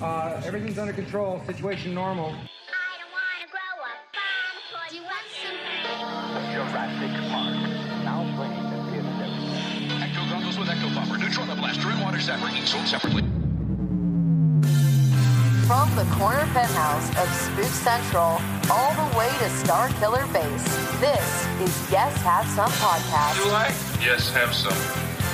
Uh, everything's under control. Situation normal. I don't wanna grow up. Do you want some? Jurassic Park. Now playing at theaters. Ecto goggles with Ecto Bomber, neutron blaster, and water zapper, each sold separately. From the corner penthouse of Spook Central all the way to Star Killer Base, this is Yes Have Some Podcast. I? Yes, have some.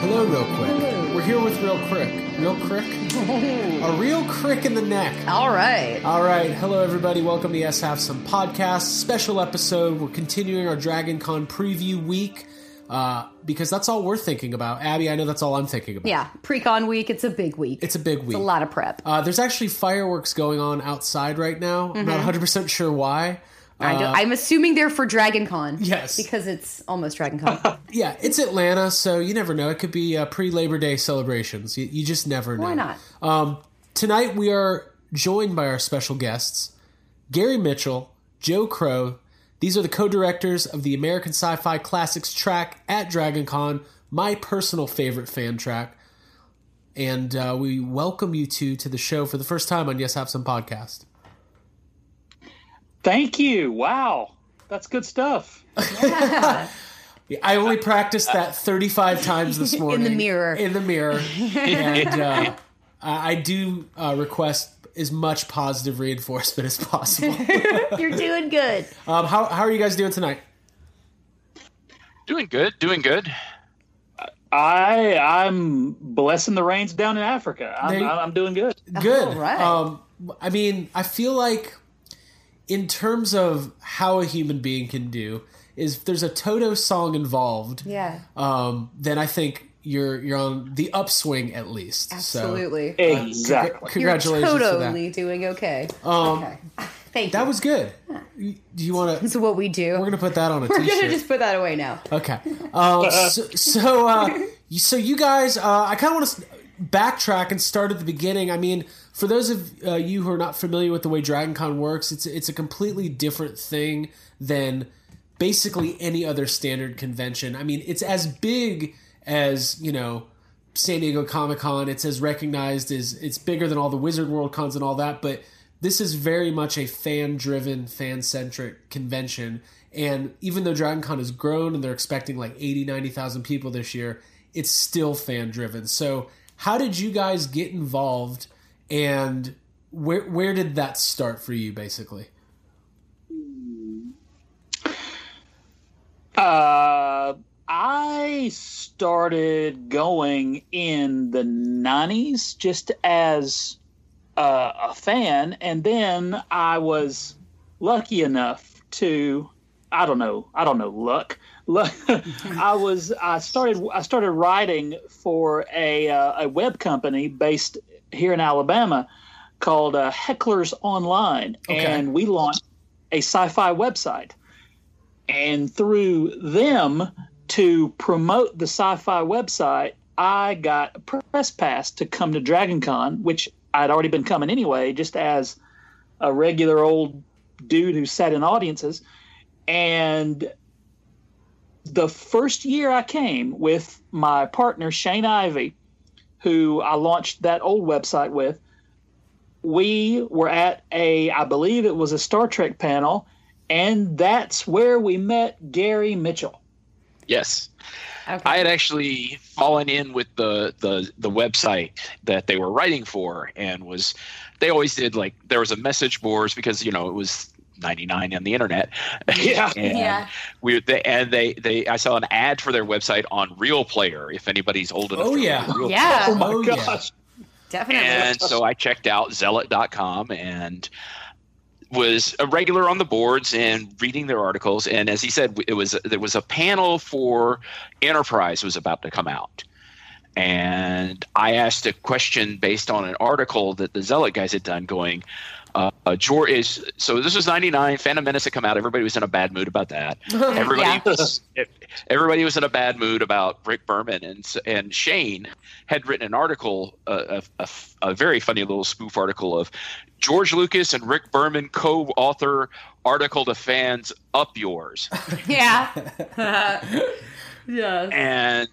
Hello, real quick. We're here with Real Crick. Real Crick? a real crick in the neck. All right. All right. Hello, everybody. Welcome to Yes Have Some Podcast. Special episode. We're continuing our Dragon Con preview week uh, because that's all we're thinking about. Abby, I know that's all I'm thinking about. Yeah, pre-con week. It's a big week. It's a big week. It's a lot of prep. Uh, there's actually fireworks going on outside right now. I'm not 100% sure why. Mm-hmm. I I'm assuming they're for Dragon Con. uh, Yes. Because it's almost Dragon Con. Yeah, it's Atlanta, so you never know. It could be uh, pre Labor Day celebrations. You, you just never know. Why not? Um, tonight we are joined by our special guests, Gary Mitchell, Joe Crow. These are the co-directors of the American Sci-Fi Classics track at DragonCon, my personal favorite fan track. And uh, we welcome you two to the show for the first time on Yes Have Some podcast. Thank you. Wow. That's good stuff. Yeah, I only practiced that 35 times this morning. In the mirror. In the mirror. and uh, I I do uh, request as much positive reinforcement as possible. You're doing good. um, how, how are you guys doing tonight? Doing good, doing good. I I'm blessing the rains down in Africa. I'm, They- I'm doing good. Good. All right. Um, I mean, I feel like in terms of how a human being can do, is if there's a Toto song involved, Yeah. um, then I think you're you're on the upswing at least. Absolutely. So, uh, Exactly. congr- congratulations You're to that. totally doing okay. Um, okay. Thank That you. was good. Do you want to? That's what we do. We're gonna put that on a We're t-shirt. gonna just put that away now. Okay. Uh, so, so, uh, you- so you guys, uh, I kind of want to backtrack and start at the beginning. I mean, for those of uh, you who are not familiar with the way DragonCon works, it's it's a completely different thing than basically any other standard convention. I mean, it's as big as you know. San Diego Comic Con, it's as recognized as it's bigger than all the Wizard World cons and all that, but this is very much a fan driven, fan centric convention. And even though Dragon Con has grown and they're expecting like 80, 90,000 people this year, it's still fan driven. So, how did you guys get involved and where, where did that start for you basically? Uh, I started going in the 90s just as uh, a fan, and then I was lucky enough to, I don't know, I don't know, luck. Luck. I was I started I started writing for a uh, a web company based here in Alabama called uh, Hecklers Online, Okay. and we launched a sci-fi website. And through them to promote the sci-fi website i got a press pass to come to dragon con which i'd already been coming anyway just as a regular old dude who sat in audiences. And the first year i came with my partner shane ivey who i launched that old website with we were at a i believe it was a star trek panel and that's where we met Gary Mitchell. Yes. Okay. I had actually fallen in with the, the the website that they were writing for, and was they always did like there was a message boards because you know it was 99 on the internet. Yeah. and Yeah. we they, and they they I saw an ad for their website on Real Player if anybody's old enough. Oh, to yeah. Real Yeah. Oh my Oh, yeah. gosh. Definitely. and so I checked out zealot.com and was a regular on the boards and reading their articles. And as he said, it was there was a panel for Enterprise was about to come out. And I asked a question based on an article that the Zealot guys had done, going, uh, uh, George is so. This was '99. Phantom Menace had come out. Everybody was in a bad mood about that. Everybody Yeah. was everybody was in a bad mood about Rick Berman and and Shane had written an article, uh, a, a, a very funny little spoof article of George Lucas and Rick Berman co-author article to fans up yours yeah. yes. and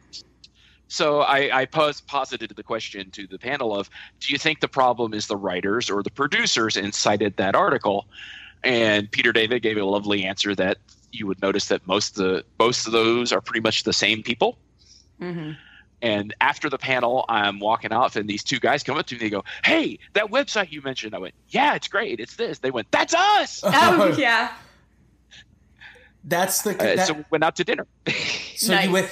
so I, I pos- posited the question to the panel of do you think the problem is the writers or the producers and cited that article and Peter David gave a lovely answer that you would notice that most of the most of those are pretty much the same people hmm And after the panel, I'm walking off, and these two guys come up to me. They go, "Hey, that website you mentioned." I went, "Yeah, it's great. It's this." They went, "That's us." Oh, yeah. That's the Uh, that- so we went out to dinner. So Nice. you went.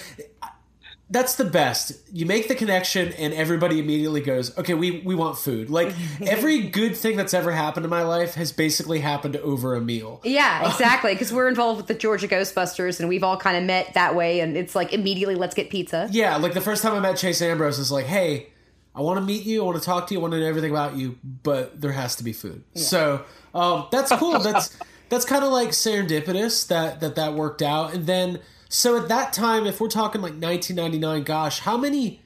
That's the best. You make the connection, and everybody immediately goes, "Okay, we we want food." Like every good thing that's ever happened in my life has basically happened over a meal. Yeah, exactly. Because we're involved with the Georgia Ghostbusters, and we've all kind of met that way. And it's like immediately, let's get pizza. Yeah, like the first time I met Chase Ambrose is like, "Hey, I want to meet you. I want to talk to you. I want to know everything about you, but there has to be food." So um, that's cool. that's that's kind of like serendipitous that that that worked out. And then so at that time, if we're talking like 1999, gosh, how many?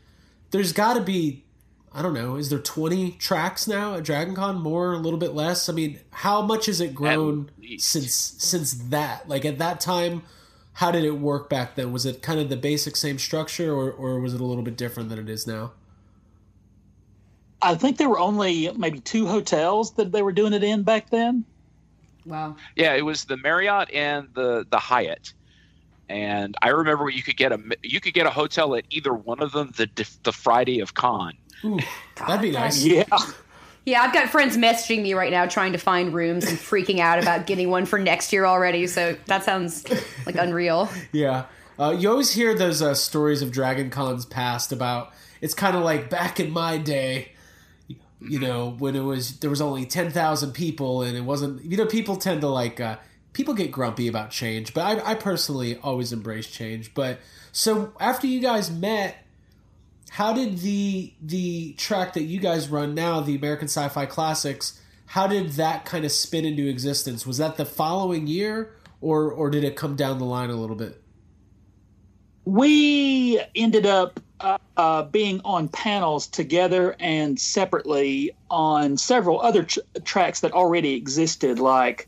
There's got to be. I don't know. Is there 20 tracks now at Dragon Con? More, a little bit less. I mean, how much has it grown since since that? Like at that time, how did it work back then? Was it kind of the basic same structure, or or was it a little bit different than it is now? I think there were only maybe two hotels that they were doing it in back then. Wow. yeah, it was the Marriott and the the Hyatt. And I remember you could get a you could get a hotel at either one of them the the Friday of con. Ooh, that'd be nice. Yeah. Yeah, I've got friends messaging me right now trying to find rooms and freaking out about getting one for next year already. So that sounds like unreal. Yeah. Uh, you always hear those uh, stories of Dragon Cons past about it's kind of like back in my day, you know, when it was there was only ten thousand people and it wasn't. You know, people tend to like uh, people get grumpy about change, but I, I personally always embrace change. But so after you guys met, how did the the track that you guys run now, the American Sci-Fi Classics, how did that kind of spin into existence? Was that the following year, or or did it come down the line a little bit? we ended up uh, uh, being on panels together and separately on several other tr- tracks that already existed, like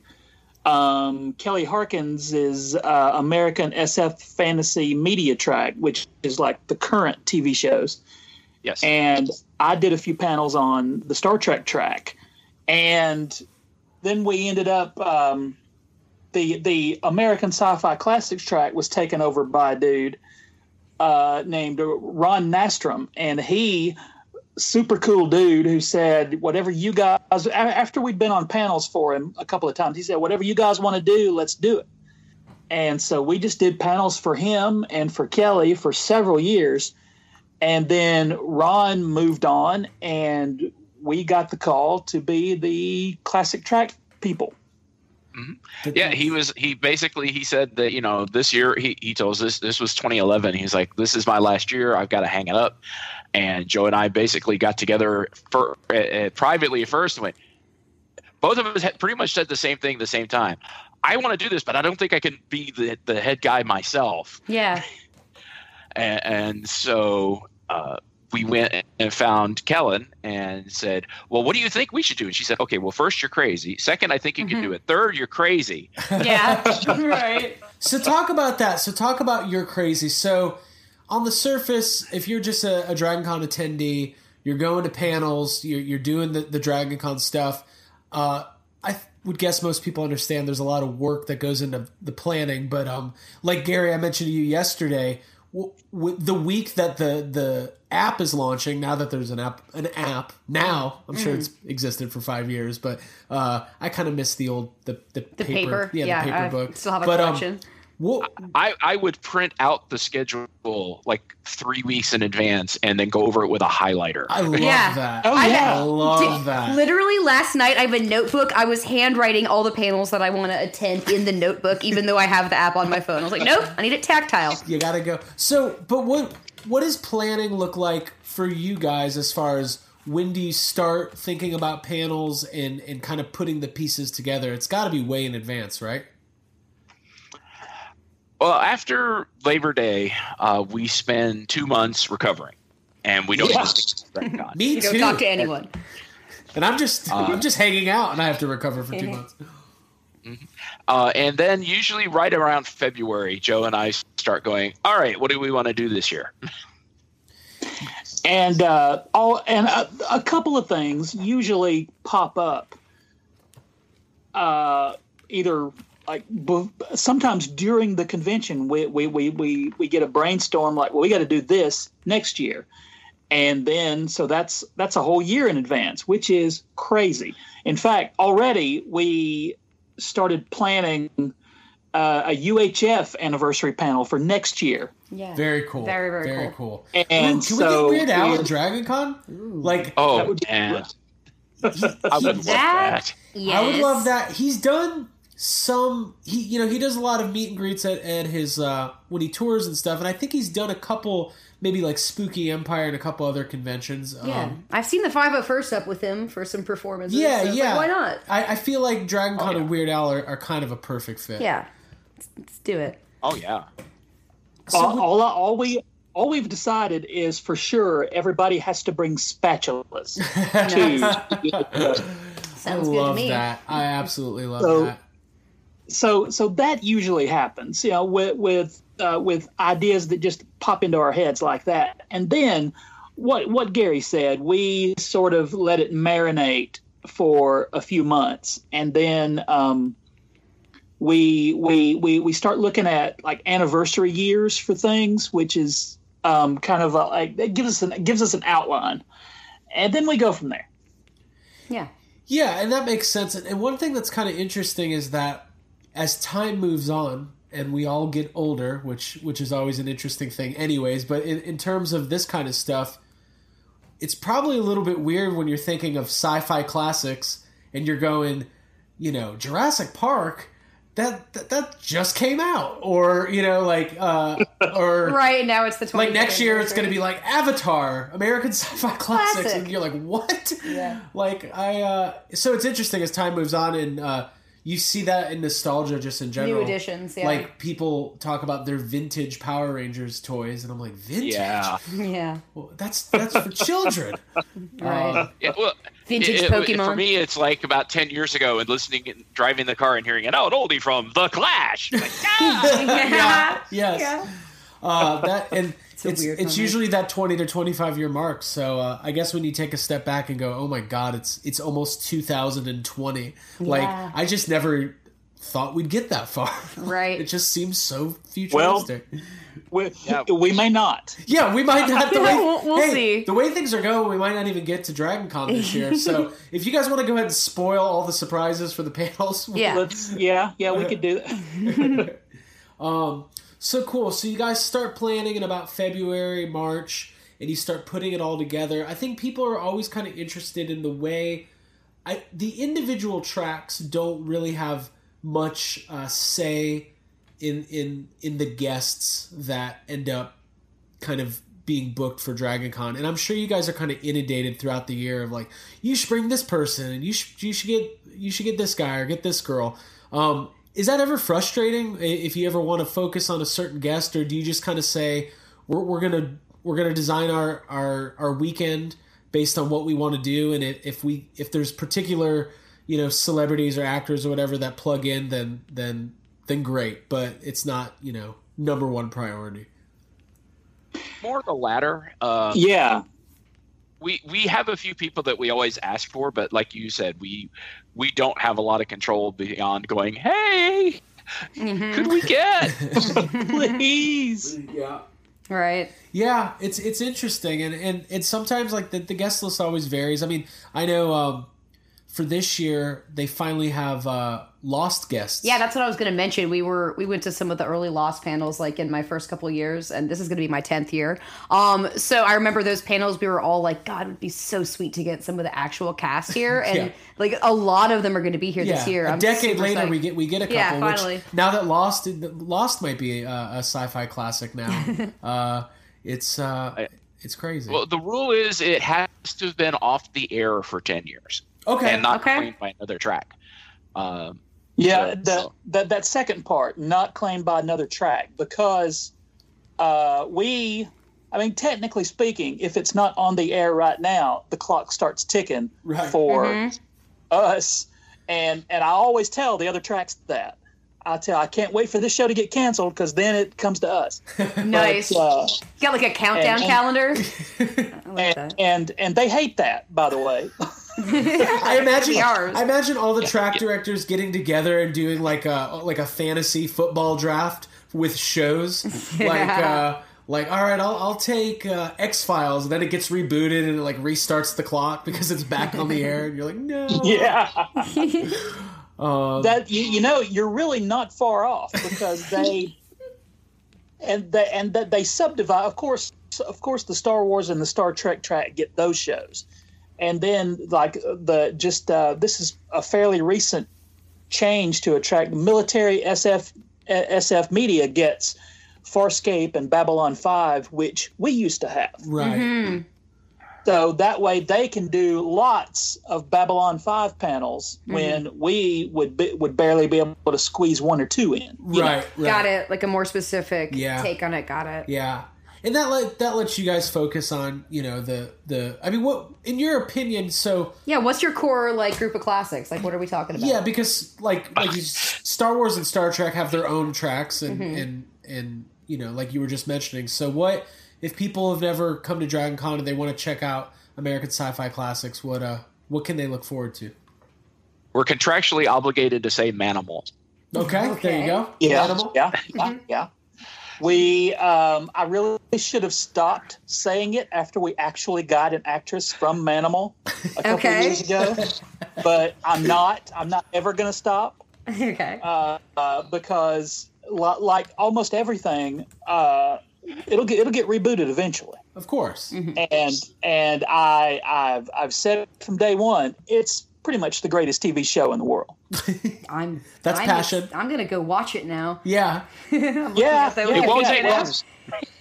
um, Kelly Harkins' is uh, American SF Fantasy Media Track, which is like the current TV shows. Yes. And I did a few panels on the Star Trek track, and then we ended up. Um, the the American Sci-Fi Classics track was taken over by a dude uh, named Ron Nastrom, and he super cool dude who said whatever you guys after we'd been on panels for him a couple of times he said whatever you guys want to do let's do it and so we just did panels for him and for kelly for several years and then ron moved on and we got the call to be the classic track people mm-hmm. Yeah, he was. He basically he said that you know this year he he told us this this was 2011. He's like, this is my last year. I've got to hang it up. And Joe and I basically got together for uh, uh, privately first and went. Both of us had pretty much said the same thing at the same time. I want to do this, but I don't think I can be the the head guy myself. Yeah. And, and so uh, we went and found Kellen and said, "Well, what do you think we should do?" And she said, "Okay, well, first you're crazy. Second, I think you can do it. Third, you're crazy." Yeah. right. So talk about that. So talk about your crazy. So on the surface, if you're just a, a Dragon Con attendee, you're going to panels, you're, you're doing the, the Dragon Con stuff. Uh, I th- would guess most people understand there's a lot of work that goes into the planning. But um, like Gary, I mentioned to you yesterday, w- w- the week that the the app is launching, now that there's an app, an app now, I'm sure Mm. it's existed for five years, but uh, I kind of miss the old the the, The paper. yeah, Yeah, the paper I book. still have a but, um, collection. What I, I would print out the schedule like three weeks in advance and then go over it with a highlighter. I love Yeah. that. Oh, I yeah. love Di- that. Literally last night, I have a notebook. I was handwriting all the panels that I want to attend in the notebook, even though I have the app on my phone. I was like, nope, I need it tactile. you gotta go. So, but what what does planning look like for you guys as far as when do you start thinking about panels and and kind of putting the pieces together? It's got to be way in advance, right? Well, after Labor Day, uh, we spend two months recovering, and we don't Yeah. even think it's DragonCon. Me You too. don't talk to anyone. and I'm just I'm just hanging out, and I have to recover for two Mhm. months. Uh, and then usually right around February, Joe and I start going. All right, what do we want to do this year? and uh, all and a, a couple of things usually pop up. Uh, either like b- sometimes during the convention, we we, we, we we get a brainstorm like, well, we got to do this next year, and then so that's that's a whole year in advance, which is crazy. In fact, already we started planning uh, a UHF anniversary panel for next year. Yeah. Very cool. Very, very very cool. cool. And Ooh, can so we get Weird Al at Dragon Con? Like, Oh, That would be man. I would love That- that. Yes. I would love that. He's done some. He, you know, he does a lot of meet and greets at, at his uh, when he tours and stuff. And I think he's done a couple, maybe like Spooky Empire and a couple other conventions. Yeah. Um, I've seen the 501st up with him for some performances. yeah, so it's like, yeah. why not? I, I feel like Dragon Con Oh, yeah. and Weird Al are, are kind of a perfect fit. Yeah. Let's, let's do it. Oh yeah. all, all, all we all we've decided is for sure everybody has to bring spatulas to I Sounds good to love me. that. I absolutely love So- that. So so that usually happens you know with with uh, with ideas that just pop into our heads like that and then what what gary said we sort of let it marinate for a few months and then um, we we we we start looking at like anniversary years for things which is um, kind of a, like it gives us an it gives us an outline and then we go from there Yeah. Yeah, and that makes sense. And- And one thing that's kind of interesting is that as time moves on and we all get older, which which is always an interesting thing, anyways. But in, in terms of this kind of stuff, it's probably a little bit weird when you're thinking of sci-fi classics and you're going, you know, Jurassic Park. That, that that just came out, or you know, like, uh, or Right now it's the 20th like next year it's going to be like Avatar, American Sci-Fi Classics, Classic. and you're like, what? Yeah. Like I, uh so it's interesting as time moves on, and uh you see that in nostalgia just in general. New editions, yeah. Like people talk about their vintage Power Rangers toys, and I'm like, vintage? Yeah. Yeah. Well, that's that's for children. Right. Um, Yeah, well, Vintage it- it- Pokemon. For me, it's like about ten years ago, and listening, and driving the car, and hearing it. an old oldie from The Clash. Like, yeah. Yes. Yeah. Uh, that and a it's it's, weird moment. usually that 20 to 25 year mark. So uh, I guess when you take a step back and go, oh my god, it's it's almost 2020. Like I just never thought we'd get that far. Right. it just seems so futuristic. we, Yeah. we may not yeah, we might not. The way, We'll- we'll hey, see. The way things are going, we might not even get to Dragon Con this year. So if you guys want to go ahead and spoil all the surprises for the panels, Yeah. let's yeah yeah we could do that Um, so cool. So you guys start planning in about February, March, and you start putting it all together. I think people are always kind of interested in the way I, the individual tracks don't really have much uh, say in in in the guests that end up kind of being booked for Dragon Con. And I'm sure you guys are kind of inundated throughout the year of like, you should bring this person and you should you should get you should get this guy or get this girl. Um, is that ever frustrating if you ever want to focus on a certain guest or do you just kind of say we're, we're gonna we're gonna design our our our weekend based on what we want to do and if we if there's particular you know celebrities or actors or whatever that plug in then then then great but it's not you know number one priority more the latter. Uh, yeah we we have a few people that we always ask for, but like you said, we we don't have a lot of control beyond going, hey, Mm-hmm. could we get? please yeah Right. Yeah, it's it's interesting, and and and sometimes like the, the guest list always varies. I mean, I know um, for this year they finally have uh, lost guests. Yeah, that's what I was going to mention. We were we went to some of the early Lost panels like in my first couple of years, and this is going to be my tenth year. Um, so I remember those panels. We were all like, "God, it would be so sweet to get some of the actual cast here," and Yeah. like a lot of them are going to be here Yeah, this year. a I'm decade later, psyched. we get we get a couple. Yeah, which finally. now that Lost Lost might be a, a sci-fi classic now. uh, it's uh, it's crazy. Well, the rule is it has to have been off the air for 10 years okay, and not Okay. claimed by another track. Um, Yeah, So- that, so- that that second part, not claimed by another track, because uh, we, I mean, technically speaking, if it's not on the air right now, the clock starts ticking Right. for Mhm. us, and and I always tell the other tracks that. I tell I can't wait for this show to get canceled because then it comes to us. Nice. But, uh, you got like a countdown and- calendar. I like and, that. and and they hate that, by the way. I imagine ours. I imagine all the track directors getting together and doing like a like a fantasy football draft with shows like uh like all right I'll I'll take uh, X Files and then it gets rebooted and it like restarts the clock because it's back on the air and you're like no yeah. Uh, that you, you know you're really not far off because they and they and that they subdivide of course of course the star wars and the star trek track get those shows. And then like the just uh, this is a fairly recent change to a track. Military sf uh, sf media gets farscape and babylon 5 which we used to have. Right. Mm-hmm. So that way they can do lots of Babylon 5 panels Mm-hmm. when we would be, would barely be able to squeeze one or two in. right right Got it. Like a more specific Yeah. take on it. Got it. Yeah. And that let that lets you guys focus on, you know, the the I mean what in your opinion, so Yeah. What's your core like group of classics? Like, what are we talking about? Yeah, because like like you, Star Wars and Star Trek have their own tracks, and Mm-hmm. and and you know, like you were just mentioning. So what if people have never come to Dragon Con and they want to check out American Sci-Fi classics? What uh, what can they look forward to? we're contractually obligated to say Manimal. Okay, there you go. Yeah, Animal. yeah, yeah, yeah. We, um, I really should have stopped saying it after we actually got an actress from Manimal a couple Okay. years ago, but I'm not. I'm not ever going to stop. okay. uh, uh, because li- like almost everything, uh, it'll get it'll get rebooted eventually. Of course. Mm-hmm. And and I I've I've said it from day one, it's pretty much the greatest TV show in the world. I'm. That's I'm passion. Just, I'm gonna go watch it now. Yeah. Yeah, at yeah, It won't take long. Yeah, that's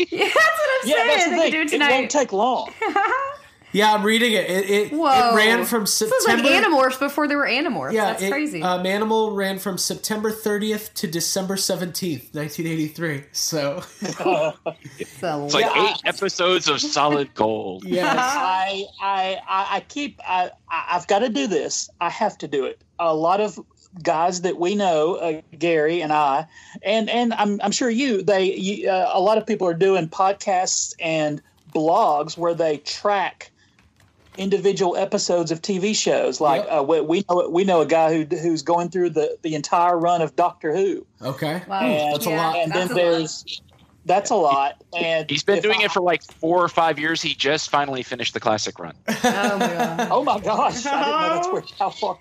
what I'm Yeah, saying. that's the I thing. do it It won't take long. Yeah, I'm reading it. It it, Whoa. it ran from September. This is like September. Animorphs before there were Animorphs. yeah, that's it- crazy. Uh, Manimal ran from September 30th to December 17th, 1983. So, so, It's like eight episodes of solid gold. yes. I, I, I, I keep, I, I- I've got to do this. I have to do it. A lot of guys that we know, uh, Gary and I, and and I'm, I'm sure you, they, you, uh, a lot of people are doing podcasts and blogs where they track individual episodes of TV shows. Like Yep. uh, we, we know, we know a guy who who's going through the the entire run of Doctor Who, Okay. Wow. and, That's a lot. and then That's a there's. That's a lot, and He's been doing I- it for like four or five years. He just finally finished the classic run. oh my god. Oh my gosh! I didn't know that's where how far.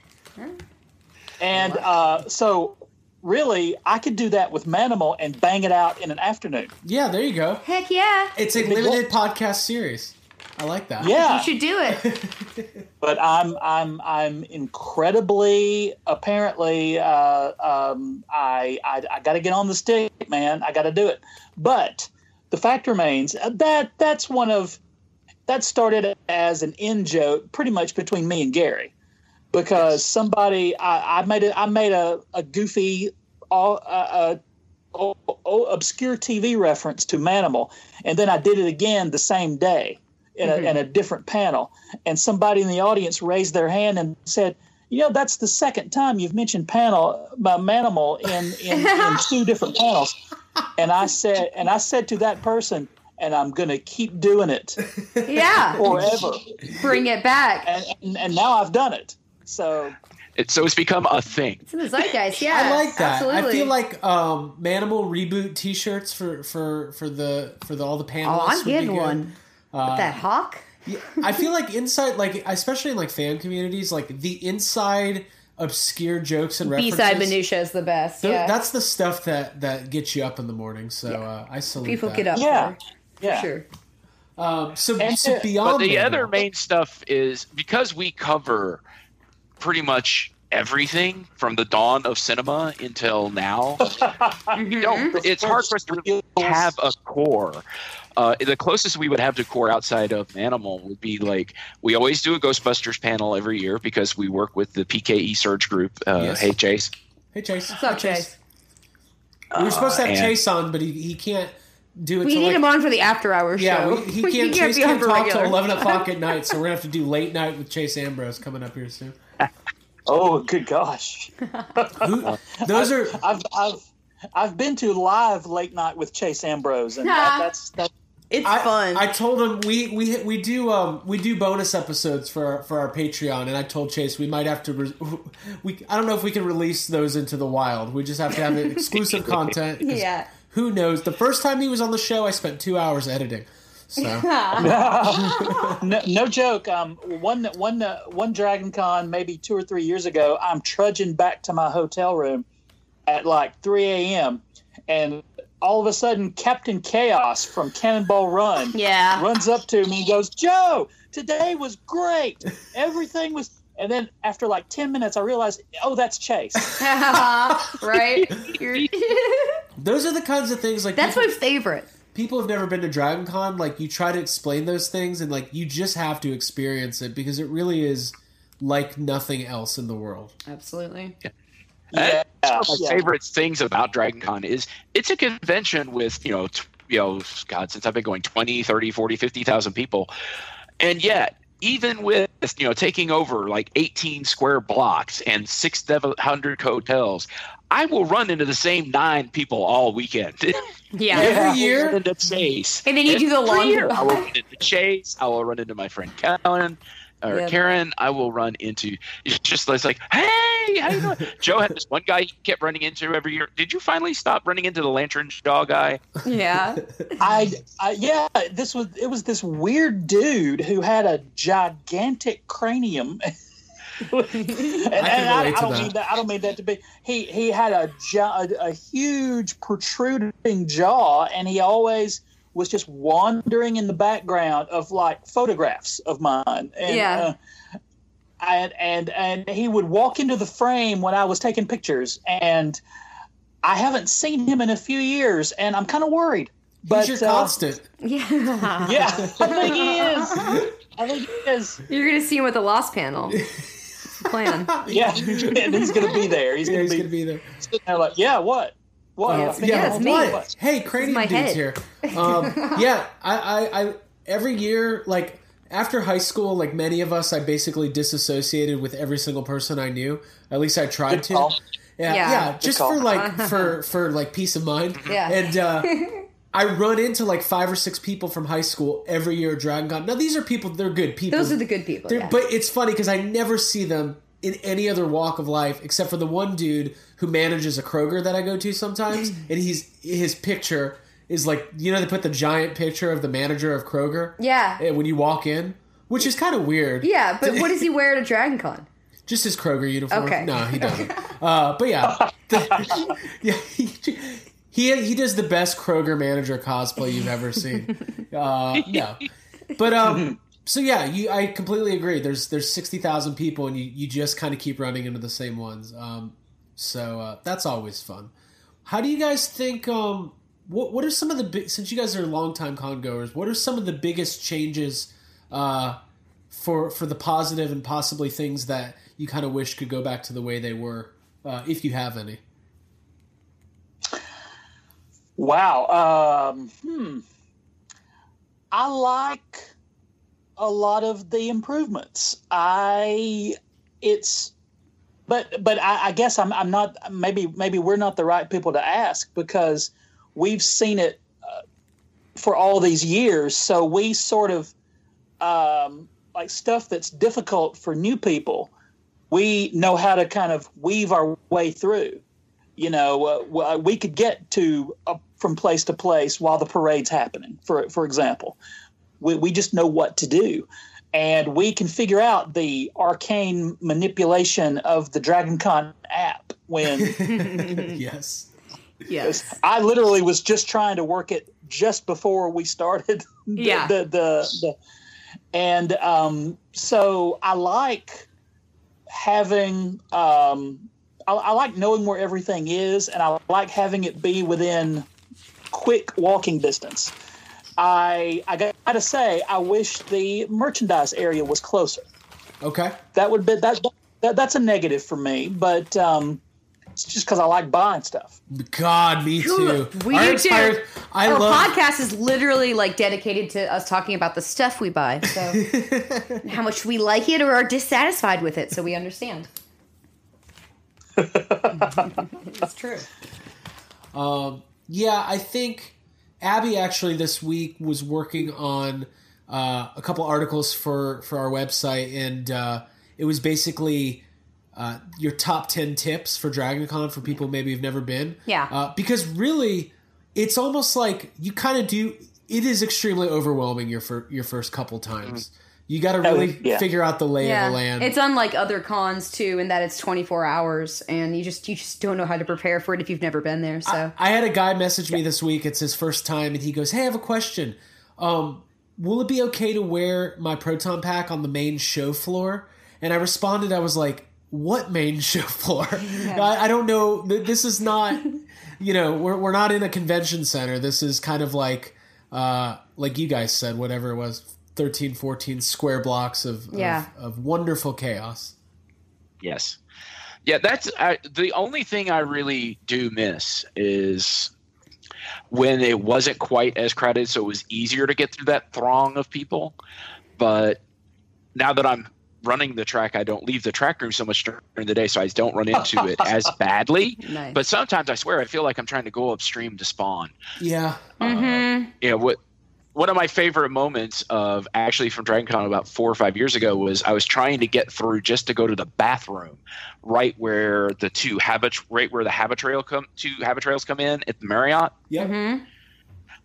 And uh, so, really, I could do that with Manimal and bang it out in an afternoon. Yeah, there you go. Heck yeah. It's a limited podcast series. I like that. Yeah, You should do it. but I'm I'm I'm incredibly apparently uh, um, I I, I got to get on the stick, man. I got to do it. But the fact remains uh, that that's one of that started as an in joke, pretty much between me and Gary, because somebody I, I made a I made a, a goofy all uh, uh, o- o- obscure TV reference to Manimal, and then I did it again the same day in a, in a different panel, and somebody in the audience raised their hand and said. You know, that's the second time you've mentioned panel uh, Manimal in, in, in two different panels, and I said, and I said to that person, and I'm going to keep doing it Yeah. forever. Bring it back. And, and, and now I've done it. So It, so it's become a thing. It's in the zeitgeist. Yeah, I like that. Absolutely. I feel like um, Manimal reboot T-shirts for for for the for the all the panelists. Oh, I'm would be getting good. one. With that hawk. I feel like inside, like especially in like fan communities, like the inside obscure jokes and B references. side minutia is the best. yeah. That's the stuff that that gets you up in the morning. So uh, I salute people that. get up. Yeah. for, yeah, for sure. Um, so, And so beyond But the Manimal- other main stuff is because we cover pretty much everything from the dawn of cinema until now. you don't, it's hard for us to really have a core. Uh, the closest we would have to core outside of Manimal would be like we always do a Ghostbusters panel every year because we work with the PKE Surge Group. Uh, Yes. Hey Chase, Hey Chase, What's up, Hi, Chase? We were supposed to have and- Chase on, but he, he can't do it. We need like, him on for the after hours Yeah, show. we, he can't. Chase be on can't talk regular. till eleven o'clock at night, so we're gonna have to do late night with Chase Ambrose coming up here soon. Oh, good gosh. Who, those are I've I've I've been to live late night with Chase Ambrose, and that, that's that. It's I, fun. I told him we we we do um we do bonus episodes for our, for our Patreon, and I told Chase we might have to re- we I don't know if we can release those into the wild. We just have to have exclusive content. Yeah. Who knows? The first time he was on the show, I spent two hours editing. So No, no joke. Um, one one uh, one Dragon Con maybe two or three years ago, I'm trudging back to my hotel room at like 3 a.m. and all of a sudden Captain Chaos from Cannonball Run yeah. runs up to me and goes, "Joe, today was great. Everything was." And then after like 10 minutes, I realized, oh, that's Chase. Uh-huh. right? You're- those are the kinds of things like That's people, my favorite. people have never been to Dragon Con. Like you try to explain those things, and like you just have to experience it because it really is like nothing else in the world. Absolutely. Yeah, That's one of my yeah. favorite things about Dragon Con is it's a convention with, you know, t- you know, God, since I've been going 20, 30, 40, 50,000 people. And yet, even with, you know, taking over like 18 square blocks and 600 hotels, I will run into the same nine people all weekend. Yeah. Every year? into Chase. And then you do the Every laundry. year, I will run into Chase. I will run into my friend Kellen or Yep. Karen. I will run into. It's just it's like, hey, how you doing? Joe had this one guy he kept running into every year. Did you finally stop running into the lantern jaw guy? Yeah. I, I yeah, this was it was this weird dude who had a gigantic cranium. and, and I, I don't that. mean that. I don't mean that to be. He he had a, a a huge protruding jaw, and he always was just wandering in the background of like photographs of mine. And, Yeah. Uh, and and and he would walk into the frame when I was taking pictures, and I haven't seen him in a few years, and I'm kind of worried. But He's your uh, constant. Yeah. yeah, I think he is. I think he is. You're going to see him with the Lost panel. Plan. Yeah, and he's gonna be there. He's Yeah, gonna he's be gonna be there. sitting there like, yeah, what, what? Uh, I think yeah, it's me. what? Hey, cranium dude's head. here. Um, yeah, I, I, I, every year, like after high school, like many of us, I basically disassociated with every single person I knew. At least I tried Good to. call. Yeah, Yeah. yeah, just call. for like for for like peace of mind. Yeah. and uh, I run into like five or six people from high school every year at Dragon Con. Now these are people; they're good people. Those are the good people. Yeah. But it's funny because I never see them in any other walk of life except for the one dude who manages a Kroger that I go to sometimes, and he's his picture is like you know they put the giant picture of the manager of Kroger. Yeah. When you walk in, which is kind of weird. yeah, but what does he wear at a Dragon Con? Just his Kroger uniform. Okay. No, he doesn't. uh, but yeah, the- yeah, he, he he does the best Kroger manager cosplay you've ever seen. Uh, no, but um, so yeah, you I completely agree. There's there's sixty thousand people, and you you just kind of keep running into the same ones. Um, so uh, that's always fun. How do you guys think? Um, what what are some of the big since you guys are longtime con goers? What are some of the biggest changes? Uh, for for the positive and possibly things that you kind of wish could go back to the way they were, uh, if you have any. Wow. Um, hmm. I like a lot of the improvements. I it's but but I, I guess I'm I'm not maybe maybe we're not the right people to ask because we've seen it uh, for all these years. So we sort of um, like stuff that's difficult for new people. we know how to kind of weave our way through. You know, uh, we could get to uh, from place to place while the parade's happening. For for example, we we just know what to do, and we can figure out the arcane manipulation of the DragonCon app when yes. Yes. I literally was just trying to work it just before we started. The, Yeah. The, the, the, and um, so I like having. Um, I, I like knowing where everything is, and I like having it be within quick walking distance. I I got to say, I wish the merchandise area was closer. Okay. That would be that, that that's a negative for me, but um, it's just because I like buying stuff. God, me too. We Our do too. entire- I Our love. podcast is literally like dedicated to us talking about the stuff we buy. So how much we like it or are dissatisfied with it, so we understand. it's true. Um, yeah, I think Abby actually this week was working on uh, a couple articles for for our website, and uh, it was basically uh, your top ten tips for DragonCon for people maybe who've never been. Yeah. uh, because really, it's almost like you kind of do. It is extremely overwhelming your fir- your first couple times. You got to really yeah. figure out the lay of the land. It's unlike other cons too, in that it's 24 hours, and you just you just don't know how to prepare for it if you've never been there. So I had a guy message me this week. It's his first time, and he goes, "Hey, I have a question. Um, will it be okay to wear my proton pack on the main show floor?" And I responded, I was like, "What main show floor? I, I don't know. Th- This is not, you know, we're we're not in a convention center. This is kind of like, uh, like you guys said, whatever it was." 13 14 square blocks of, Yeah. of of wonderful chaos Yes. Yeah, that's I, the only thing I really do miss is when it wasn't quite as crowded, so it was easier to get through that throng of people. But now that I'm running the track, I don't leave the track room so much during the day, so I don't run into it as badly. nice. But sometimes I swear I feel like I'm trying to go upstream to spawn. yeah Mhm. you know what one of my favorite moments of actually from Dragon Con about four or five years ago was I was trying to get through just to go to the bathroom right where the two habit right where the Habitrail come two Habitrails come in at the Marriott. yep Mhm.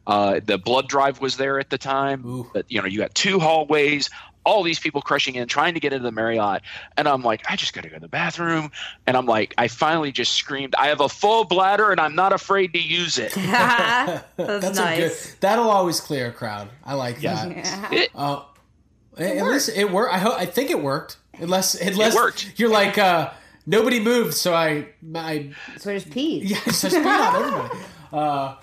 Uh, the blood drive was there at the time. Ooh. But you know, you got two hallways, all these people crushing in, trying to get into the Marriott. And I'm like, I just gotta go to the bathroom. And I'm like, I finally just screamed, I have a full bladder and I'm not afraid to use it. That's, That's nice. a good. That'll always clear a crowd. I like that. Yeah. It- Uh, at least it worked. I hope. I think it worked. Unless, unless worked. you're like uh, nobody moved, so I, I So I just peed. yeah, it's just beat on everybody. Uh,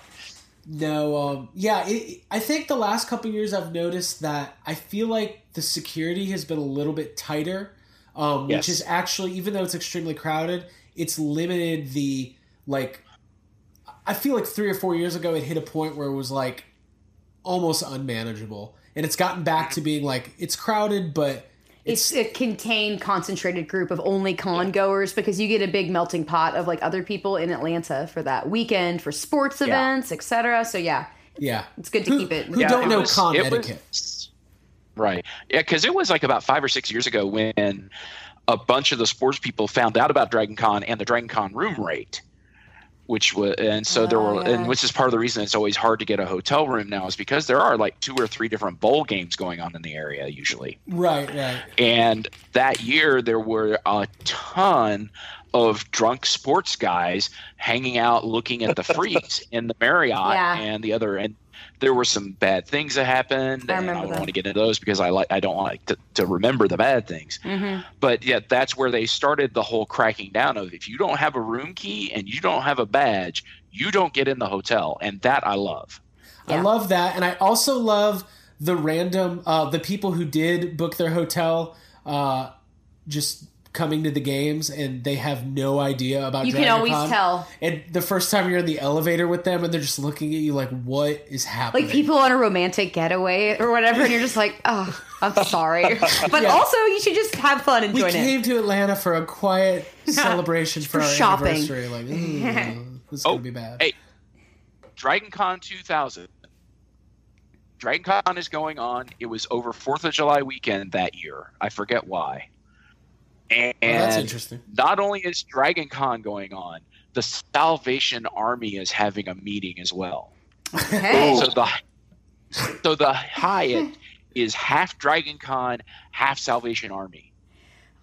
no, um, yeah. It, I think the last couple years I've noticed that I feel like the security has been a little bit tighter, um, Yes. which is actually even though it's extremely crowded, it's limited the like. I feel like three or four years ago it hit a point where it was like almost unmanageable, and it's gotten back to being like it's crowded, but It's a contained, concentrated group of only con goers because you get a big melting pot of like other people in Atlanta for that weekend for sports events, etc. So yeah, yeah, it's good to Who- keep it. Who Yeah, don't it know was- con it was- etiquette? Right. Yeah, because it was like about five or six years ago when a bunch of the sports people found out about Dragon Con and the Dragon Con room rate. Which was, and so there Oh, were, yeah. and which is part of the reason it's always hard to get a hotel room now is because there are like two or three different bowl games going on in the area usually. Right, right. And that year, there were a ton of drunk sports guys hanging out looking at the freaks in the Marriott Yeah. and the other. And there were some bad things that happened. I and I don't that. want to get into those because I like I don't like to, to remember the bad things. Mhm. But yeah, that's where they started the whole cracking down of if you don't have a room key and you don't have a badge, you don't get in the hotel, and that I love. I love that, and I also love the random uh, the people who did book their hotel uh, just coming to the games and they have no idea about. You can Dragon always Con. tell. And the first time you're in the elevator with them, and they're just looking at you like, "What is happening?" Like people on a romantic getaway or whatever, and you're just like, oh, I'm sorry. But Yeah. also, you should just have fun and we join it. came to Atlanta for a quiet celebration for, For our shopping. anniversary. Like, "Ooh, mm, this is Oh, gonna be bad. hey. Dragon Con 2000. Dragon Con is going on. It was over 4th of July weekend that year. I forget why. And Oh, that's interesting. not only is Dragon Con going on, the Salvation Army is having a meeting as well. Hey. So the so the Hyatt is half Dragon Con, half Salvation Army.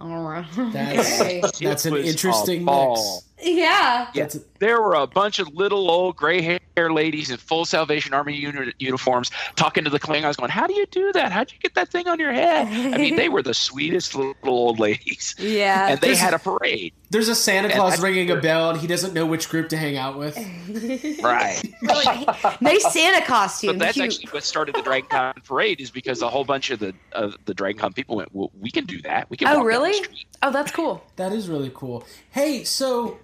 All right. That's that's an interesting mix. Yeah. Yeah, there were a bunch of little old gray hair ladies in full Salvation Army uni- uniforms talking to the Klingons, going, "How do you do that? How'd you get that thing on your head?" I mean, they were the sweetest little old ladies, Yeah. and they There's- had a parade. There's a Santa Claus I- ringing a bell, and he doesn't know which group to hang out with. Right. nice Santa costume. But that's Cute. actually what started the Dragon Con parade, is because a whole bunch of the of the Dragon Con people went, "Well, we can do that. We can." Oh, walk down the really? Oh, that's cool. That is really cool. Hey, so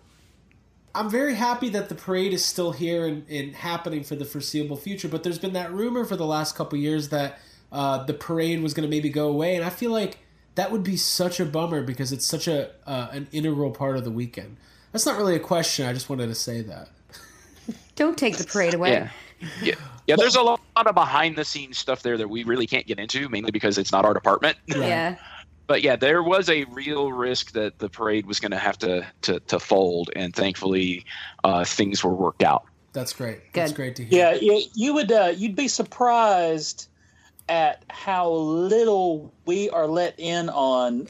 I'm very happy that the parade is still here and, and happening for the foreseeable future. But there's been that rumor for the last couple years that uh, the parade was going to maybe go away, and I feel like that would be such a bummer because it's such a uh, an integral part of the weekend. That's not really a question. I just wanted to say that. Don't take the parade away. Yeah. Yeah. Yeah, there's a lot of behind the scenes stuff there that we really can't get into, mainly because it's not our department. Yeah. but yeah, there was a real risk that the parade was going to have to to to fold, and thankfully, uh, things were worked out. That's great. That's great to hear. Yeah, you, you would uh, you'd be surprised at how little we are let in on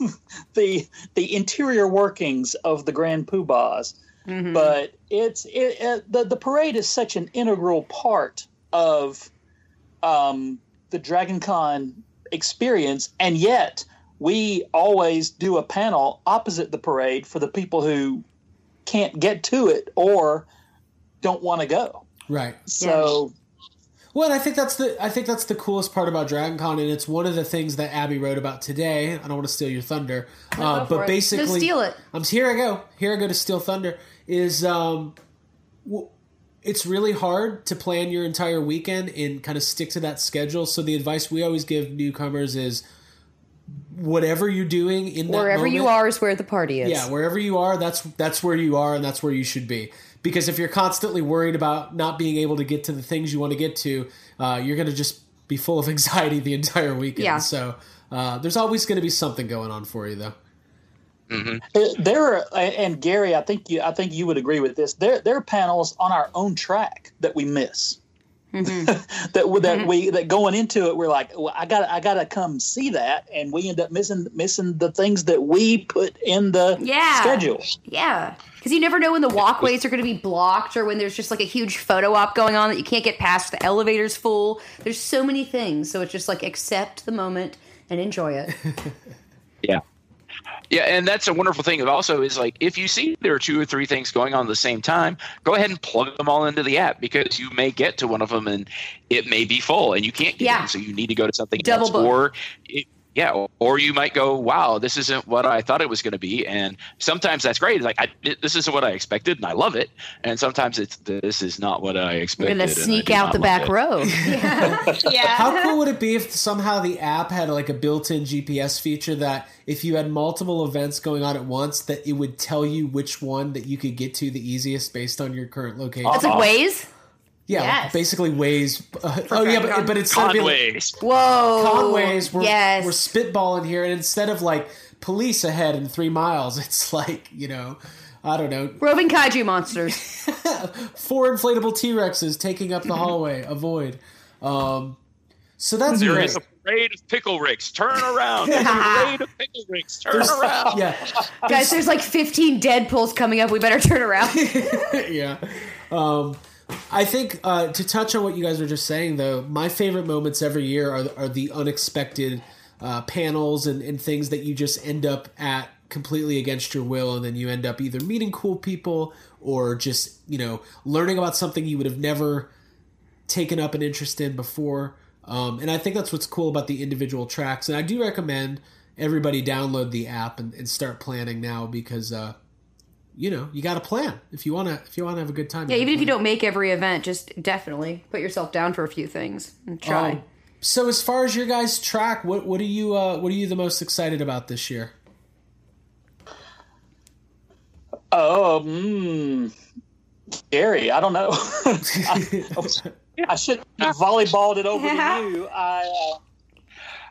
the the interior workings of the Grand Poobahs. Mhm. But it's it, it, the the parade is such an integral part of um, the Dragon Con experience, and yet we always do a panel opposite the parade for the people who can't get to it or don't want to go. Right. So Well, and I think that's the I think that's the coolest part about Dragon Con, and it's one of the things that Abby wrote about today. I don't want to steal your thunder, uh, but basically, No, steal it. I'm here. I go. Here I go to steal thunder. Is um, w- it's really hard to plan your entire weekend and kind of stick to that schedule. So the advice we always give newcomers is, whatever you're doing in that Wherever you are is where the party is. yeah, wherever you are, that's that's where you are, and that's where you should be. Because if you're constantly worried about not being able to get to the things you want to get to, uh, you're going to just be full of anxiety the entire weekend. Yeah. So uh, there's always going to be something going on for you, though. uh, there are, and Gary, I think you, I think you would agree with this. There, there are panels on our own track that we miss. Mm-hmm. that that mm-hmm. we that going into it, we're like, well, I got, to I got to come see that, and we end up missing missing the things that we put in the Yeah. schedule. Yeah. Because you never know when the walkways are going to be blocked or when there's just like a huge photo op going on that you can't get past. The elevator's full. There's so many things. So it's just like accept the moment and enjoy it. Yeah. Yeah, and that's a wonderful thing. Also, is like if you see there are two or three things going on at the same time, go ahead and plug them all into the app because you may get to one of them and it may be full and you can't get Yeah. in, so you need to go to something Double else. book. Or it, yeah, or, or you might go, "Wow, this isn't what I thought it was going to be," and sometimes that's great. It's like I, this isn't what I expected, and I love it. And sometimes it's this is not what I We're expected. going to sneak out the back it. row. yeah. How cool would it be if somehow the app had like a built-in GPS feature that if you had multiple events going on at once, that it would tell you which one that you could get to the easiest based on your current location? It's like Waze. Yeah, yes. basically Waze. Uh, oh yeah, but, Con. but instead of being like, Whoa. ConWaze, we're, yes. we're spitballing here, and instead of like police ahead in three miles, it's like you know, I don't know, Roving kaiju monsters. four inflatable T Rexes taking up the hallway. Avoid. Um, so that's There great. is a parade of pickle ricks. Turn around. There's a parade of pickle ricks. Turn around. yeah, Guys, there's like 15 Deadpools coming up. We better turn around. yeah. Um, I think uh, to touch on what you guys were just saying, though, my favorite moments every year are, are the unexpected uh, panels and, and things that you just end up at completely against your will, and then you end up either meeting cool people or just you know learning about something you would have never taken up an interest in before. Um, and I think that's what's cool about the individual tracks. And I do recommend everybody download the app and, and start planning now because uh, you know you got to plan if you want to if you want to have a good time. yeah, you even if you don't make every event, just definitely put yourself down for a few things and try. Um, so as far as your guys' track, what what are you uh, what are you the most excited about this year? Oh, mm, Gary, I don't know. I, I should have volleyballed it over to you. I, uh,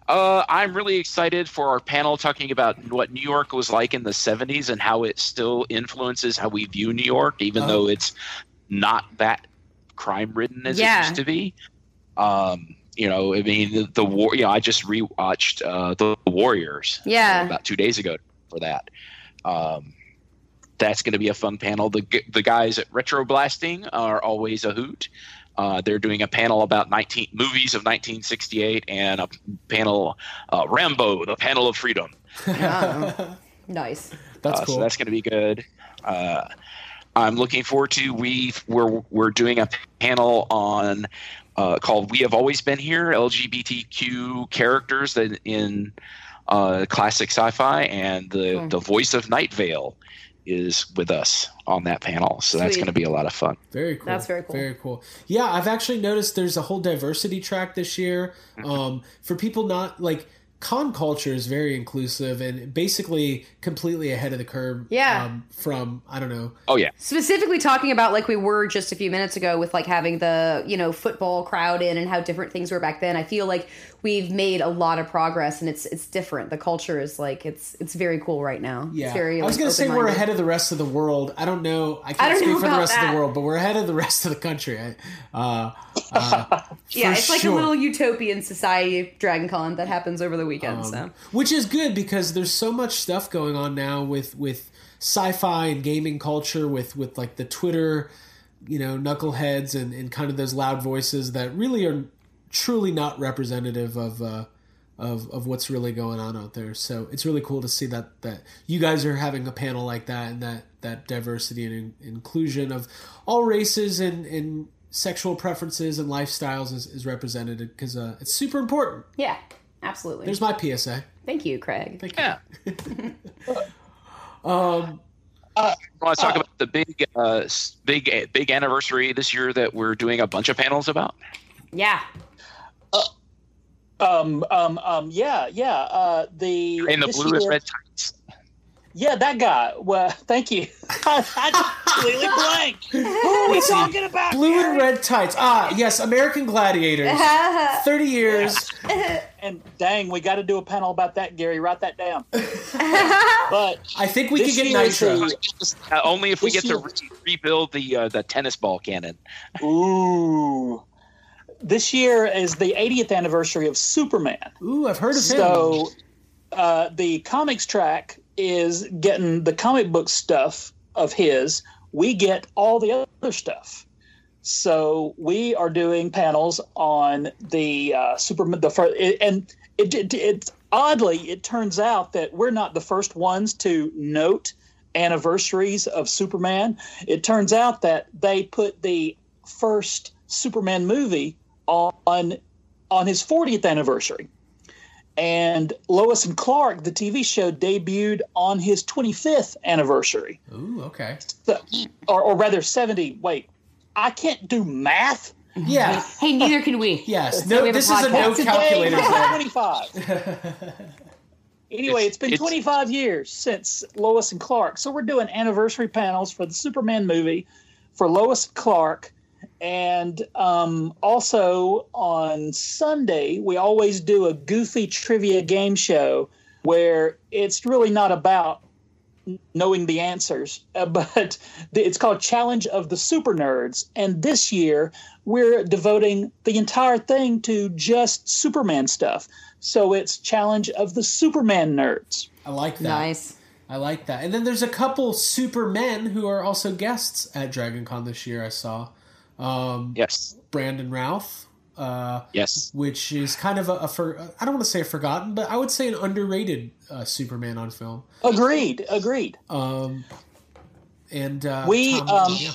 Uh, I'm really excited for our panel talking about what New York was like in the 70s and how it still influences how we view New York, even Oh. though it's not that crime ridden as Yeah. it used to be. Um, you know, I mean, the, the war. You know, I just rewatched uh, the Warriors. Yeah. uh, about two days ago for that. Um, that's going to be a fun panel. The the guys at Retro Blasting are always a hoot. Uh, they're doing a panel about 19 movies of 1968 and a panel uh, Rambo, the panel of freedom. Oh. nice. That's Uh, cool. So that's going to be good. Uh, I'm looking forward to we we're we're doing a panel on uh, called "We Have Always Been Here" LGBTQ characters that in uh, classic sci-fi, and the Hmm. the voice of Night Vale is with us on that panel. So that's going to be a lot of fun. Very cool. That's very cool. Very cool. Yeah, I've actually noticed there's a whole diversity track this year. Mm-hmm. Um, for people not like con culture is very inclusive and basically completely ahead of the curve. Yeah. Um, from I don't know. Oh yeah, Specifically talking about like we were just a few minutes ago with like having the, you know, football crowd in and how different things were back then. I feel like we've made a lot of progress and it's it's different. The culture is like it's it's very cool right now. Yeah. Very I was like, to say we're ahead of the rest of the world. I don't know. I I can't don't speak for the rest of the world, but we're ahead of the rest of the country. I- Uh, uh, Yeah, it's like a little utopian society Dragon Con that happens over the weekend. Um, so which is good because there's so much stuff going on now with with sci-fi and gaming culture with with like the twitter you know knuckleheads and, and kind of those loud voices that really are truly not representative of uh of, of what's really going on out there so it's really cool to see that that you guys are having a panel like that and that that diversity and in, inclusion of all races and and sexual preferences and lifestyles is, is represented because uh, it's super important yeah, absolutely. there's my psa Thank you, Craig. yeah. um I want to talk about the big, uh, big, big anniversary this year that we're doing a bunch of panels about. Yeah. Um, um, um, yeah, yeah. Uh, the In the blue and year- red tights. Yeah, that guy. Well, thank you. I, I completely blank. Who are we talking about? Blue and red tights. Ah, yes, American Gladiators. 30 years. And dang, we got to do a panel about that, Gary. Write that down. but I think we this could get year Nitro. Uh, only if we This get to re- rebuild the uh, the tennis ball cannon. Ooh. This year is the 80th anniversary of Superman. Ooh, I've heard of him. So uh, the comics track is getting the comic book stuff of his. We get all the other stuff. So we are doing panels on the uh, Superman. The first, and it, it, it oddly it turns out that we're not the first ones to note anniversaries of Superman. It turns out that they put the first Superman movie on on his 40th anniversary. And Lois and Clark, the TV show, debuted on his 25th anniversary, Ooh, okay. So- or, or rather 70. Wait, I can't do math. Yeah. Hey, neither can we. Yes. So we No, a this is a no podcast. Today calculator. 25. Anyway, It's- it's been it's- 25 years since Lois and Clark. So we're doing anniversary panels for the Superman movie for Lois and Clark. And um, also on Sunday, we always do a goofy trivia game show where it's really not about knowing the answers, uh, but it's called Challenge of the Super Nerds. And this year, we're devoting the entire thing to just Superman stuff. So it's Challenge of the Superman Nerds. I like that. Nice. I like that. And then there's a couple Supermen who are also guests at Dragon Con this year, I saw. Um, Yes. Brandon Routh, uh, Yes. which is kind of a, a for, I don't want to say a forgotten, but I would say an underrated uh, Superman on film. Agreed. Agreed. Um, and uh, We, Tom- um, yeah.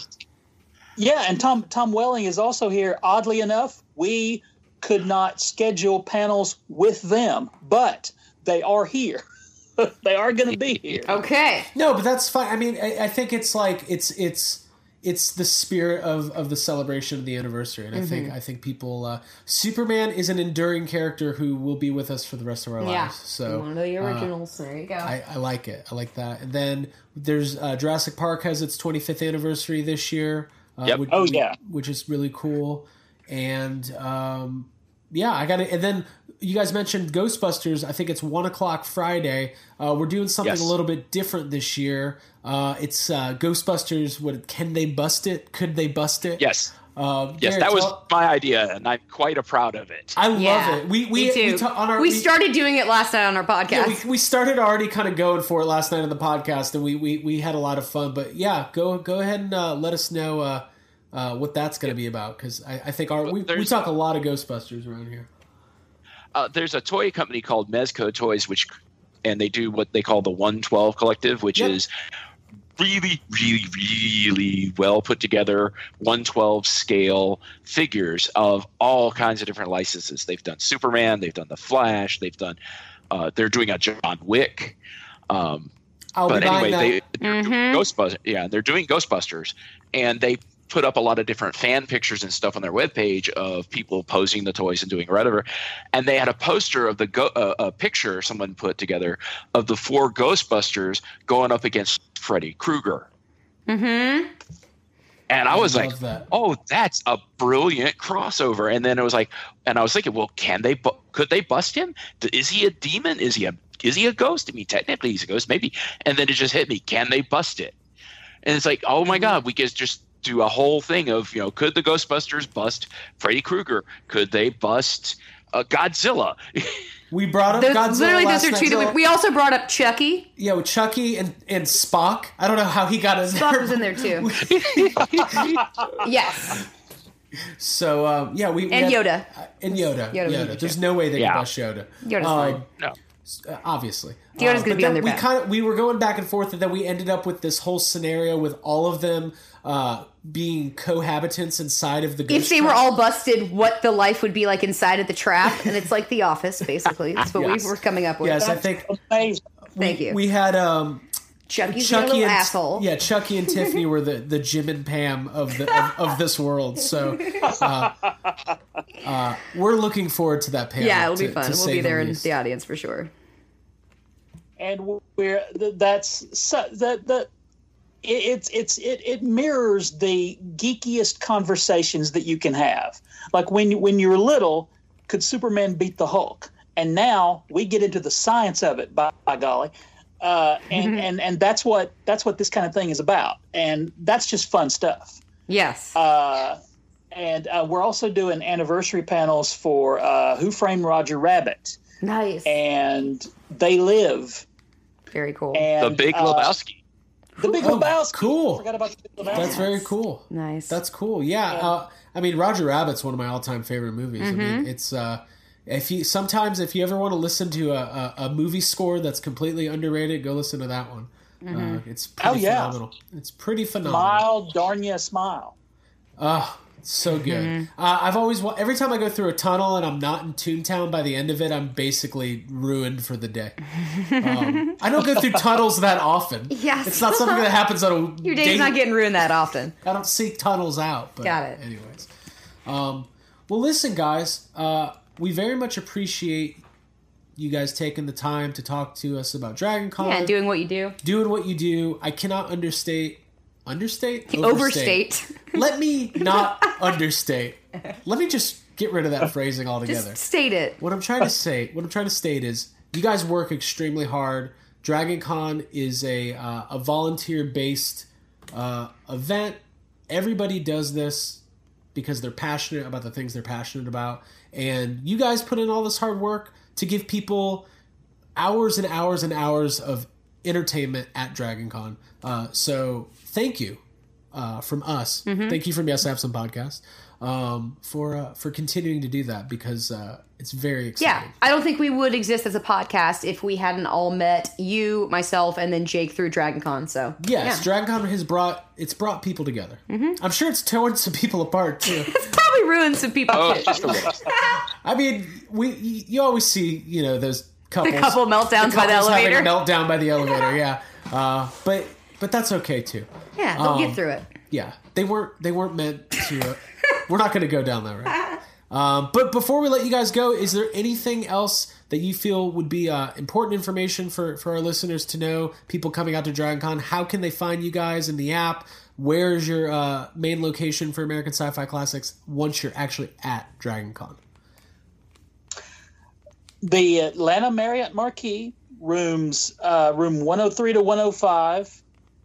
Yeah, and Tom Tom Welling is also here. Oddly enough, we could not schedule panels with them, but they are here. they are going to be here. Okay. No, but that's fine. I mean, I, I think it's like it's it's it's the spirit of, of the celebration of the anniversary, and I think I think people uh, Superman is an enduring character who will be with us for the rest of our Yeah. lives. So One of the uh, originals. there you go. I, I like it. I like that. And then there's uh, Jurassic Park has its 25th anniversary this year. Uh, Yep. which, Oh, yeah. which is really cool. And um, yeah, I got it. And then you guys mentioned Ghostbusters. I think it's one o'clock Friday. Uh, we're doing something Yes. a little bit different this year. Uh, it's uh, Ghostbusters. What can they bust it? Could they bust it? Yes. Uh, Yes, Garrett, that was tell- my idea, and I'm quite a proud of it. I love Yeah, it. We we me too. we, ta- on our, we started doing it last night on our podcast. Yeah, we, we started already kind of going for it last night on the podcast, and we, we, we had a lot of fun. But yeah, go go ahead and uh, let us know uh, uh, what that's going to be about because I, I think our we, we talk a lot of Ghostbusters around here. uh, there's a toy company called Mezco Toys, which and they do what they call the 112 Collective, which Yep. is really, really, really well put together 112 scale figures of all kinds of different licenses. They've done Superman, they've done the Flash, they've done. Uh, they're doing a John Wick. Um, I'll but be buying anyway, that. they they're doing Ghostbusters. Yeah, they're doing Ghostbusters, and they put up a lot of different fan pictures and stuff on their webpage of people posing the toys and doing whatever. And they had a poster of the go- uh, a picture someone put together of the four Ghostbusters going up against Freddy Krueger. mm-hmm. And I was like, that. "Oh, that's a brilliant crossover." And then it was like, and I was thinking, "Well, can they? Bu- could they bust him? Is he a demon? Is he a is he a ghost? I mean, technically, he's a ghost, maybe." And then it just hit me: Can they bust it? And it's like, "Oh my Mm-hmm. God, we could just do a whole thing of you know, could the Ghostbusters bust Freddy Krueger? Could they bust uh, Godzilla?" We brought up Those, Godzilla literally, those are two that we, we also brought up Chucky. yeah, with Chucky and, and Spock. I don't know how he got in Spock there. was in there too. yes, So um, yeah, we, we and had- Yoda. and Yoda. Yoda was Yoda. There's no way they Yeah. could bust Yoda. Yoda's Um, no. Uh, obviously. Yoda's Uh, gonna be on their we back. kind of we were going back and forth, and then we ended up with this whole scenario with all of them uh, being cohabitants inside of the. If ghost they were all busted, what the life would be like inside of the trap, and it's like The Office, basically. That's what Yes. we were coming up with. yes, I think Amazing. Thank you. we had um, Chucky's a Chucky little and asshole. yeah, Chucky and Tiffany were the the Jim and Pam of the of, of this world. So uh, uh, we're looking forward to that panel. Yeah, it'll be fun. We'll say be the there in least. the audience for sure. and we're that's that that it, it's it's it, it mirrors the geekiest conversations that you can have. Like when you- when you're little, could Superman beat the Hulk? And now we get into the science of it. By, by golly, uh, and and and that's what that's what this kind of thing is about. And that's just fun stuff. Yes. Uh, and uh, we're also doing anniversary panels for uh, Who Framed Roger Rabbit, nice. and They Live. Very cool. And The Big uh, Lebowski. The Big Oh, Lebowski. cool. Forgot about the Big Lebowski. That's very cool. nice. That's cool. Yeah. Uh, I mean, Roger Rabbit's one of my all-time favorite movies. I Mm-hmm. mean, it's uh, if you sometimes if you ever want to listen to a, a, a movie score that's completely underrated, go listen to that one. Mm-hmm. Uh, it's pretty Oh, yeah. phenomenal. It's pretty phenomenal. Smile, darn ya, smile. Oh, so good. Mm-hmm. Uh, I've always every time I go through a tunnel and I'm not in Toontown by the end of it, I'm basically ruined for the day. Um, I don't go through tunnels that often. Yes. it's not something that happens on a Your day's day- not getting ruined that often. I don't seek tunnels out. But Got it. Anyways, um, well, listen, guys, uh, we very much appreciate you guys taking the time to talk to us about Dragon Con. Yeah, doing what you do. doing what you do. I cannot understate. Understate? Overstate. Let me not understate. Let me just get rid of that phrasing altogether. Just state it. What I'm trying to say, what I'm trying to state is, you guys work extremely hard. Dragon Con is a uh, a volunteer based uh, event. Everybody does this because they're passionate about the things they're passionate about, and you guys put in all this hard work to give people hours and hours and hours of entertainment at Dragon Con. Uh, so thank you uh, from us. Thank you from Yes I Have Some Podcast um, for uh, for continuing to do that because uh, it's very exciting. Yeah, I don't think we would exist as a podcast if we hadn't all met you, myself, and then Jake through DragonCon. So Yes, yeah. Dragon Con has brought it's brought people together. I'm sure it's torn some people apart too. it's probably ruined some people. Oh, too. just a little. I mean, we you always see you know those couples The couple meltdowns by the couples having elevator. a meltdown by the elevator. Yeah, uh, but but that's okay too. Yeah, they'll Um, get through it. Yeah, they weren't they weren't meant to. We're not going to go down that road. Um, but before we let you guys go, is there anything else that you feel would be uh, important information for for our listeners to know? People coming out to Dragon Con, how can they find you guys in the app? Where is your uh, main location for American Sci-Fi Classics once you're actually at Dragon Con? the Atlanta Marriott Marquis rooms, uh, room 103 to 105.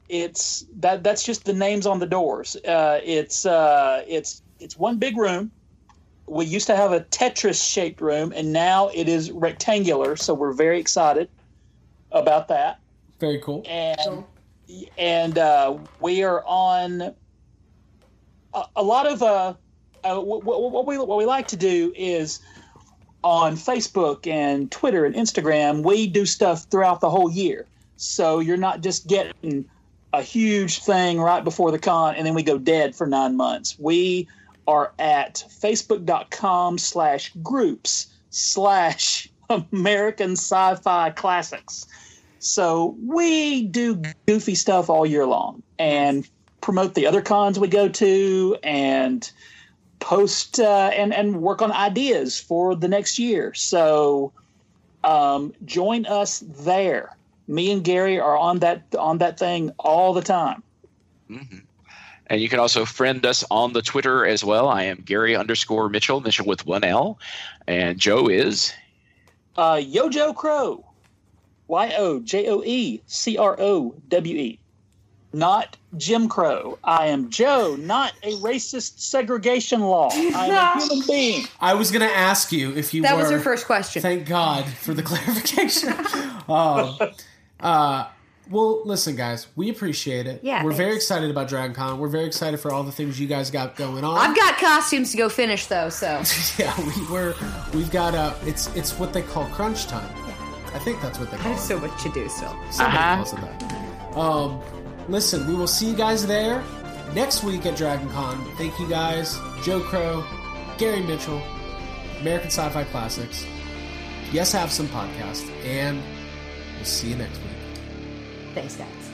It's that. That's just the names on the doors. Uh, it's uh, it's it's one big room. We used to have a Tetris shaped room, and now it is rectangular. So we're very excited about that. Very cool. And and uh, we are on a, a lot of uh, uh, what, what we what we like to do is on Facebook and Twitter and Instagram, we do stuff throughout the whole year. So you're not just getting a huge thing right before the con and then we go dead for nine months. We are at facebook.com slash groups slash American Sci-Fi Classics. So we do goofy stuff all year long and promote the other cons we go to and post uh, and and work on ideas for the next year. So um, join us there. Me and Gary are on that on that thing all the time. Mm-hmm. And you can also friend us on the Twitter as well. I am Gary underscore Mitchell, Mitchell with one L, and Joe is uh, YoJoeCrowe, Y O J O E C R O W E not Jim Crow. I am Joe, not a racist segregation law. I am a human being. I was going to ask you if you That were. was your first question. Thank God for the clarification. um, uh, well, listen, guys, we appreciate it. Yeah, we're very excited about Dragon Con. We're very excited for all the things you guys got going on. I've got costumes to go finish though, so yeah, we, we're we've got uh, it's it's what they call crunch time. I think that's what they call I it. so much to do still. Somebody Uh-huh. calls it that. Um, listen, we will see you guys there next week at Dragon Con. Thank you guys, Joe Crow, Gary Mitchell, American Sci-Fi Classics. Yes, have some podcast, and we'll see you next week. Thanks, guys.